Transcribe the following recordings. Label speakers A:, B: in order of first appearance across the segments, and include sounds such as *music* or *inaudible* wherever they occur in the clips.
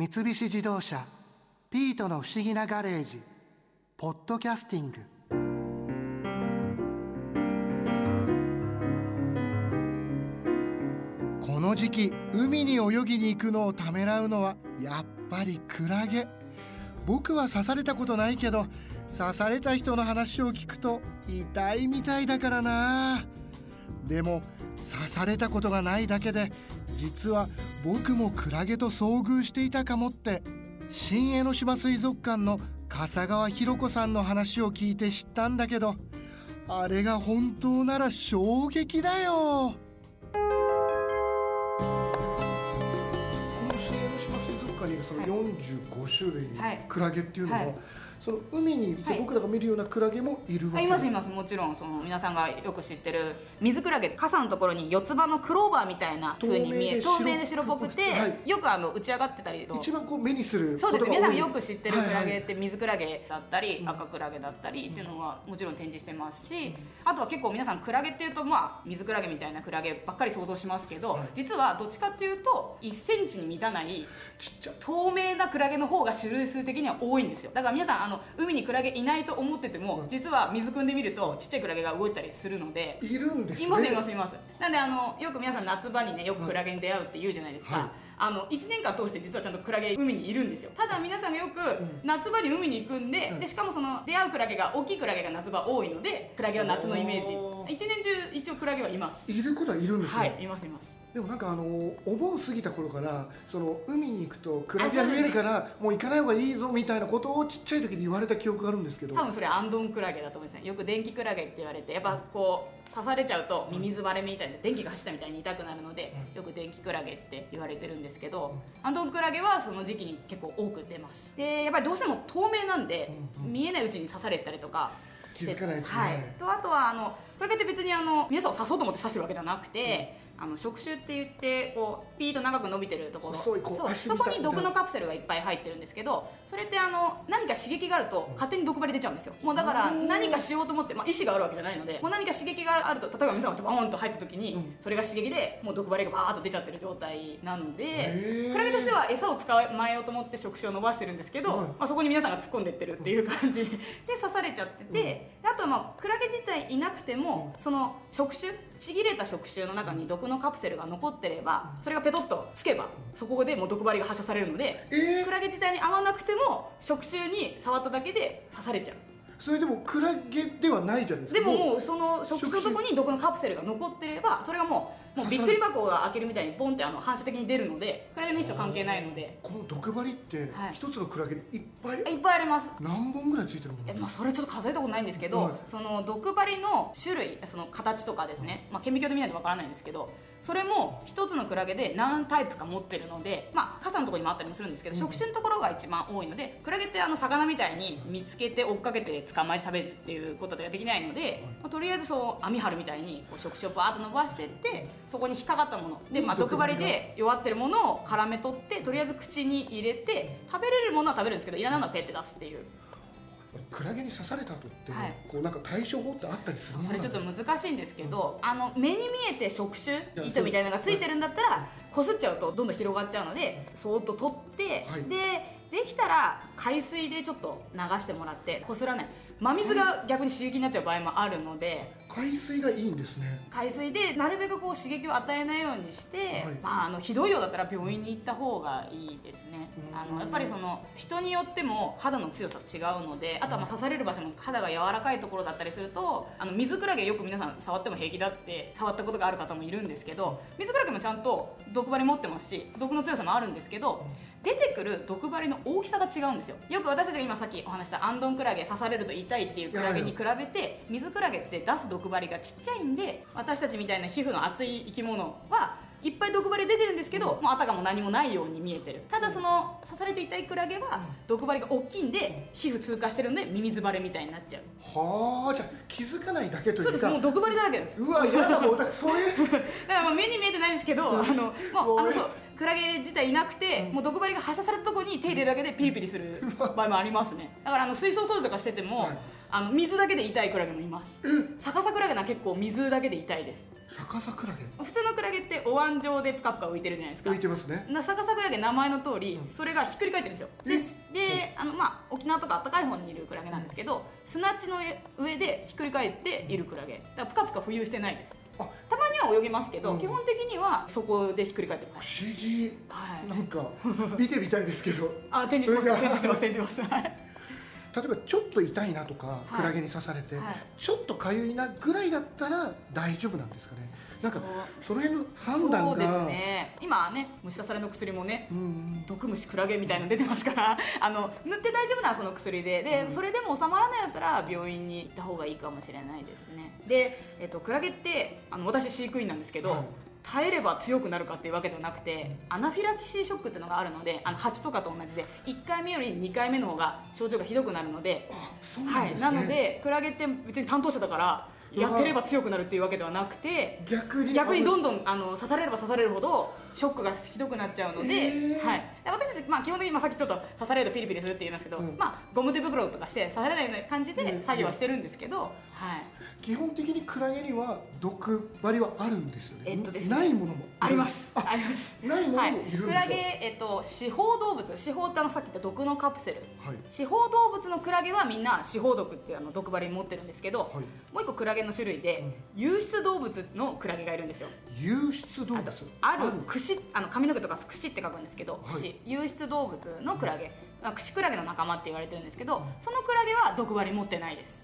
A: 三菱自動車「ピートの不思議なガレージ」「ポッドキャスティング」この時期海に泳ぎに行くのをためらうのはやっぱりクラゲ。僕は刺されたことないけど刺された人の話を聞くと痛いみたいだからな。でも刺されたことがないだけで実は僕もクラゲと遭遇していたかもって新江ノ島水族館の笠川博子さんの話を聞いて知ったんだけどあれが本当なら衝撃だよ。この新江ノ島水族館にい。るその45種類、
B: はい。
A: クラゲっていうのは、
B: はい
A: その海にいて
B: はい。
A: 僕らが見るようなクラゲもいるわけ。
B: あいますいます。もちろんその皆さんがよく知ってる水クラゲ傘のところに四つ葉のクローバーみたいな風に見える
A: 透
B: 透明で
A: 白っぽ
B: くて、
A: はい。
B: よくあの打ち上がってたりと。
A: 一番こう目にする
B: そうです皆さんがよく知ってるクラゲ
A: はいはい
B: って水クラゲだったり、赤クラゲだったりっていうのはもちろん展示してますし、あとは結構皆さんクラゲっていうとまあ水クラゲみたいなクラゲばっかり想像しますけど、
A: はい。
B: 実はどっちかっていうと1センチに満たない
A: ちっちゃ。い
B: 透明なクラゲの方が種類数的には多いんですよ。だから皆さんあの海にクラゲいないと思ってても実は水汲んでみるとちっちゃいクラゲが動いたりするので。
A: いるんですね。
B: いますいますいますなんであのよく皆さん夏場にねよくクラゲに出会うって言うじゃないですか、
A: はい。
B: あの1年間通して実はちゃんとクラゲ海にいるんですよ。ただ皆さんがよく夏場に海に行くんで,、でしかもその出会うクラゲが大きいクラゲが夏場多いのでクラゲは夏のイメージ。一年中一応クラゲはいます。
A: いることはいるんですよ、
B: はいいますいます
A: でもなんかあのお盆過ぎた頃からその海に行くとクラゲが増えるからもう行かない方がいいぞみたいなことをちっちゃい時に言われた記憶があるんですけど。
B: 多分それアンドンクラゲだと思うんですねよく電気クラゲって言われてやっぱこう刺されちゃうとミミズバレみたいな電気が走ったみたいに痛くなるのでよく電気クラゲって言われてるんですけどアンドンクラゲはその時期に結構多く出ます。でやっぱりどうしても透明なんで見えないうちに刺されたりとか
A: 気づかないうちに
B: はい、とあとはあのクラゲって別にあの皆さんを刺そうと思って刺してるわけではなくて、あの触手って言ってこうピーッと長く伸びてるところ。そうそこに毒のカプセルがいっぱい入ってるんですけどそれってあの何か刺激があると勝手に毒針出ちゃうんですよ。もうだから何かしようと思って、まあ、意思があるわけじゃないのでもう何か刺激があると例えば皆さんがバーンと入った時に、それが刺激でもう毒針がバーッと出ちゃってる状態なのでクラゲとしては餌を捕まえようと思って触手を伸ばしてるんですけど、
A: はい。
B: まあ、そこに皆さんが突っ込んでってるっていう感じ。で刺されちゃってて、であとはまあクラゲ自体いなくても、その触手ちぎれた触手の中に毒のカプセルが残ってればそれがペトッとつけばそこでもう毒針が発射されるので、
A: えー？
B: クラゲ自体に合わなくても触手に触っただけで刺されちゃう。
A: それでもクラゲではないじゃないですか。
B: でももうその触手のとこに毒のカプセルが残ってればそれがもうもうびっくり箱が開けるみたいにポンってあの反射的に出るのでクラゲの意思と関係ないので。
A: この毒針って
B: はい。
A: 一つのクラゲにいっぱい？
B: いっぱいあります。
A: 何本ぐらいついてるもの
B: えまあ、それちょっと数えたことないんですけど、
A: はい。
B: その毒針の種類その形とかですね、まあ、顕微鏡で見ないとわからないんですけどそれも一つのクラゲで何タイプか持ってるので、まあ、傘のところにもあったりもするんですけど、触手のところが一番多いのでクラゲってあの魚みたいに見つけて追っかけて捕まえて食べるっていうことができないので、まあ、とりあえずそう網張るみたいにこう触手をバーッと伸ばしてってそこに引っかかったもの。で、まあ、毒針で弱ってるものを絡め取ってとりあえず口に入れて食べれるものは食べるんですけどいらないのはペッて出すっていう。
A: クラゲに刺された後って、
B: はい。
A: こうなんか対処法ってあったりする
B: それちょっと難しいんですけど、あの目に見えて触手
A: や
B: 糸みたいなのがついてるんだったらこすっちゃうとどんどん広がっちゃうのでそーっと取って、
A: はい。
B: でできたら海水でちょっと流してもらってこすらない。真水が逆に刺激になっちゃう場合もあるので
A: 海水がいいんですね。
B: 海水でなるべくこう刺激を与えないようにして、
A: はい。
B: まあ、あのひどいようだったら病院に行った方がいいですね。
A: うん。
B: あのやっぱりその人によっても肌の強さ違うのであとはまあ刺される場所も肌が柔らかいところだったりするとあの水クラゲよく皆さん触っても平気だって触ったことがある方もいるんですけど水クラゲもちゃんと毒針持ってますし毒の強さもあるんですけど出てくる毒針の大きさが違うんですよ。よく私たちが今さっきお話したアンドンクラゲ刺されると痛いっていうクラゲに比べて水クラゲって出す毒針がちっちゃいんで私たちみたいな皮膚の厚い生き物はいっぱい毒針出てるんですけど、もうあたかも何もないように見えてる。ただその刺されて痛いクラゲは毒針が大きいんで皮膚通過してるんでミミズバレみたいになっちゃう。
A: はあじゃあ気づかないだけというか。
B: そうですもう毒針だらけなんです。
A: うわ嫌だもうだからそれ *laughs*
B: だからもう目に見えてないんですけど、あのもうあのそうクラゲ自体いなくて、もう毒針が発射されたところに手入れるだけでピリピリする *laughs* 場合もありますね。だからあの水槽掃除とかしてても、
A: はい。
B: あの水だけで痛いクラゲもいます。逆さクラゲな結構水だけで痛いです。
A: 逆さクラゲ？
B: 普通のクラゲってお椀状でプカプカ浮いてるじゃないですか。
A: 浮いてますね。
B: な逆さクラゲ名前の通り、それがひっくり返ってるんですよ。でであの、まあ、沖縄とか暖かい方にいるクラゲなんですけど砂地の上でひっくり返っているクラゲ。だからプカプカ浮遊してないです。
A: あ
B: たまには泳げますけど、
A: うん。
B: 基本的にはそこでひっくり返ってま
A: 不
B: す
A: 思議。
B: はい。
A: なんか見てみたいですけど。*laughs*
B: あ展示してます。展示してます。展示してます。はい。*laughs*
A: 例えばちょっと痛いなとか、
B: い。
A: クラゲに刺されて、
B: はい。
A: ちょっと痒いなぐらいだったら大丈夫なんですかね？なんかその辺の判断が。
B: そうですね。今はね虫刺されの薬もね
A: うん
B: 毒虫クラゲみたいなの出てますから *laughs* あの塗って大丈夫ならその薬でで、
A: うん。
B: それでも収まらないんだったら病院に行った方がいいかもしれないですね。で、えっと、クラゲってあの私飼育員なんですけど、
A: はい。
B: 耐えれば強くなるかっていうわけではなくてアナフィラキシーショックっていうのがあるのであの蜂とかと同じで1回目より2回目の方が症状がひどくなるので
A: あそうな
B: はい、なのでクラゲって別に担当者だからやってれば強くなるっていうわけではなくて
A: 逆に
B: 逆にどんどんあの刺されれば刺されるほどショックがひどくなっちゃうので、はい、で私たち、まあ、基本的に、まあ、さっきちょっと刺されるとピリピリするって言いますけど、
A: うん。
B: まあ、ゴム手袋とかして刺されないような感じ
A: うん。
B: で作業はしてるんですけど、はい、
A: 基本的にクラゲには毒針はあるんですよね。
B: えっとですね。
A: ないものも。
B: あります。
A: あ
B: あります。
A: ないも
B: はい
A: のもい。るんですよ、
B: クラゲ、えっと、四方動物。四方ってあのさっき言った毒のカプセル。
A: はい。
B: 四方動物のクラゲはみんな四方毒っていうあの毒針持ってるんですけど、
A: はい。
B: もう一個クラゲの種類で、有質動物のクラゲがいるんですよ。
A: 有質動物？
B: ある串あの髪の毛とか串って書くんですけど、
A: はい。
B: 串有質動物のクラゲ、あ串クラゲの仲間って言われてるんですけどそのクラゲは毒針持ってないです、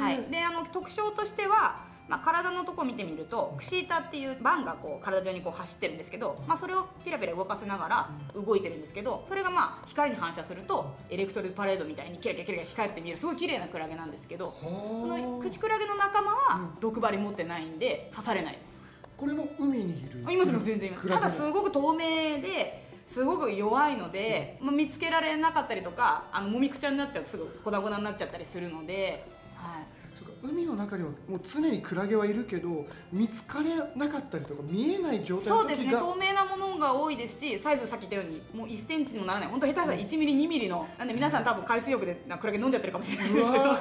B: はい、であの特徴としては、まあ、体のとこ見てみると串板っていうバンがこう体中にこう走ってるんですけど、まあ、それをピラピラ動かせながら動いてるんですけどそれがまあ光に反射するとエレクトルパレードみたいにキラキラキラキラ光って見える。すごい綺麗なクラゲなんですけどこの
A: は
B: 口クラゲの仲間は
A: う
B: 毒針持ってないんで刺されないです。
A: これも海にいる。
B: あいます全然います。ただすごく透明ですごく弱いので、まあ、見つけられなかったりとかあのもみくちゃになっちゃうとすぐ粉々になっちゃったりするので、はい、
A: そうか海の中にはもう常にクラゲはいるけど見つかれなかったりとか見えない状態
B: そうですね。透明なものが多いですしサイズさっき言ったようにもう1センチにもならない。本当下手したら1ミリ2ミリのなんで皆さん多分海水浴でなクラゲ飲んじゃってるかもしれないですけど、
A: う
B: は
A: わ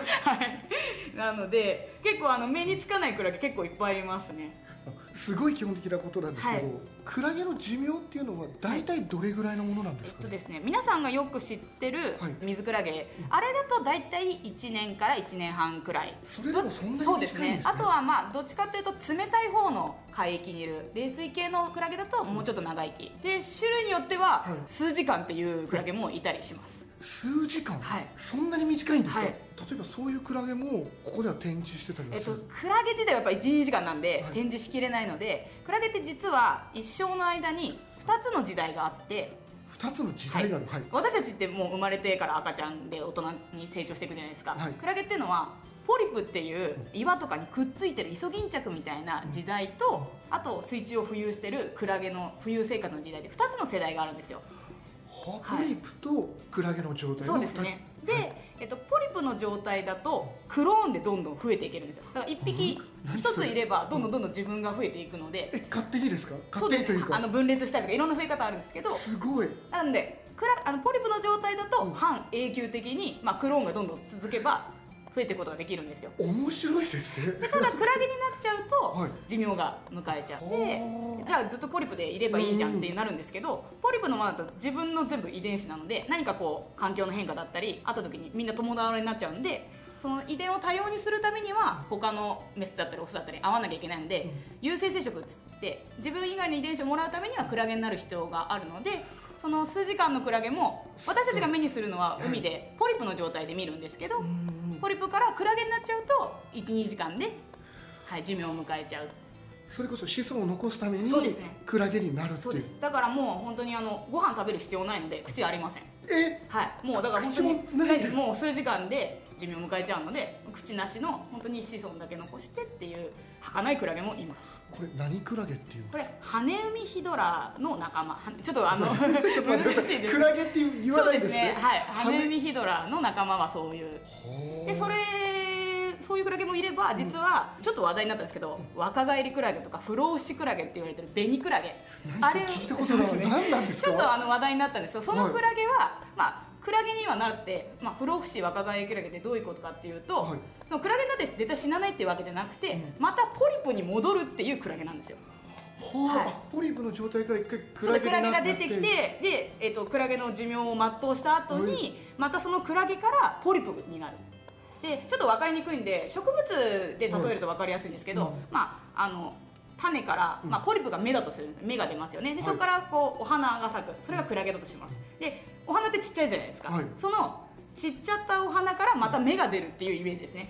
B: い、なので結構あの目につかないクラゲ結構いっぱいいますね
A: すごい基本的なことなんですけど、
B: はい。
A: クラゲの寿命っていうのは大体どれぐらいのものなんで
B: えっ
A: すか、
B: とですね、皆さんがよく知ってる
A: はい。
B: 水クラゲ、あれだと大体1年から1年半くらい。
A: それでもそんなに
B: そうです
A: 短いんですね。
B: ねあとはまあどっちかというと冷たい方の海域にいる冷水系のクラゲだともうちょっと長生き。で種類によっては
A: はい。
B: 数時間っていうクラゲもいたりします。
A: 数時間、
B: はい。
A: そんなに短いんですか、
B: はい
A: 例えばそういうクラゲもここでは展示してたりは
B: えっとクラゲ自体はやっぱ12時間なんで
A: はい。
B: 展示しきれないのでクラゲって実は一生の間に2つの時代があって
A: 2つの時代がある、はい。
B: 私たちってもう生まれてから赤ちゃんで大人に成長していくじゃないですか、
A: はい。
B: クラゲっていうのはポリプっていう岩とかにくっついてるイソギンチャクみたいな時代とあと水中を浮遊してるクラゲの浮遊生活の時代で2つの世代があるんですよ。
A: はポリプとクラゲの状態の
B: そうですね。で、えっと、ポリプの状態だとクローンでどんどん増えていけるんですよ。だから1匹
A: うん
B: 1ついればどんどんどんどん自分が増えていくので。
A: え勝手にですか？勝手にというか。
B: あの分裂したりとかいろんな増え方あるんですけど。
A: すごい。
B: なのでクラあのポリプの状態だと
A: うん。
B: 半永久的に、まあ、クローンがどんどん続けば増えていくことができるんですよ。
A: 面白いですね。
B: でただクラゲになっちゃうと
A: はい。
B: 寿命が迎えちゃって、
A: はあ。
B: じゃあずっとポリプでいればいいじゃんってなるんですけど、ポリプのままだと自分の全部遺伝子なので何かこう環境の変化だったりあった時にみんな共倒れになっちゃうんでその遺伝を多様にするためには他のメスだったりオスだったり合わなきゃいけないので、有性生殖っつって自分以外の遺伝子をもらうためにはクラゲになる必要があるのでその数時間のクラゲも私たちが目にするのは海でポリプの状態で見るんですけど、
A: うん
B: ポリプからクラゲになっちゃうと12時間で、はい、寿命を迎えちゃう。
A: それこそ子孫を残すために
B: そうですね。
A: クラゲになるっていう。
B: です。だからもう本当にあのご飯食べる必要ないので口ありません。
A: え？
B: はい。もうだから本当に
A: 口もないです。
B: もう数時間で寿命を迎えちゃうので口なしの本当に子孫だけ残してっていう儚いクラゲもいます。
A: これ何クラゲっていうの？
B: これハネウミヒドラの仲間。はちょっとあの *laughs*
A: ちょっと
B: 難しいです。
A: クラゲって言わ
B: そうで
A: ないですすね。
B: ねはい。
A: 羽
B: ミヒドラの仲間はそういう。でそれそういうクラゲもいれば実はちょっと話題になったんですけど、若返りクラゲとか不老不死クラゲって言われてる紅クラゲ。
A: 何それ？聞いたことない。
B: ね。
A: 何なんですか？
B: ちょっとあの話題になったんですよ。そのクラゲは、まあクラゲにはなって、まあ、不老不死若返りクラゲってどういうことかっていうと、
A: はい。
B: そのクラゲになって絶対死なないっていうわけじゃなくて、
A: うん。
B: またポリプに戻るっていうクラゲなんですよ。
A: は
B: い。
A: あポリプの状態から一回クラゲにな
B: クラゲが出てきてで、えっとクラゲの寿命を全うした後に、またそのクラゲからポリプになる。でちょっと分かりにくいんで植物で例えると分かりやすいんですけど、
A: うん
B: まああの種から、まあ、ポリプが芽だとする芽が出ますよね。で
A: はい。
B: そこからこうお花が咲く。それがクラゲだとします。でお花ってちっちゃいじゃないですか、
A: はい。
B: そのちっちゃったお花からまた芽が出るっていうイメージですね。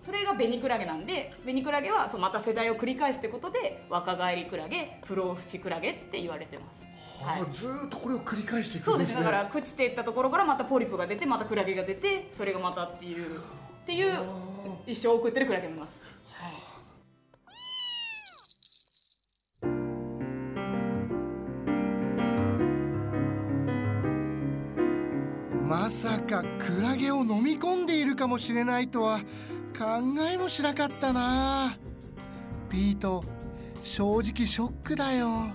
B: それがベニクラゲなんでベニクラゲはそうまた世代を繰り返すってことで若返りクラゲ不老不死クラゲって言われてます、
A: はあずーっとこれを繰り返していく
B: そうんで
A: ですすね
B: ねだから朽ちていったところからまたポリプが出てまたクラゲが出てそれがまたっていうっていう
A: あ。
B: 一生を送ってるクラゲもいます
A: クラゲを飲み込んでいるかもしれないとは考えもしなかったな。ピート正直ショックだよ。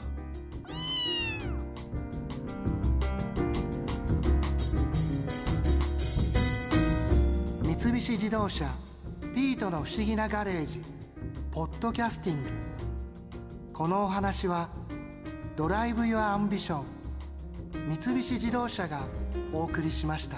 A: 三菱自動車ピートの不思議なガレージポッドキャスティング。このお話は Drive your Ambition 三菱自動車がお送りしました。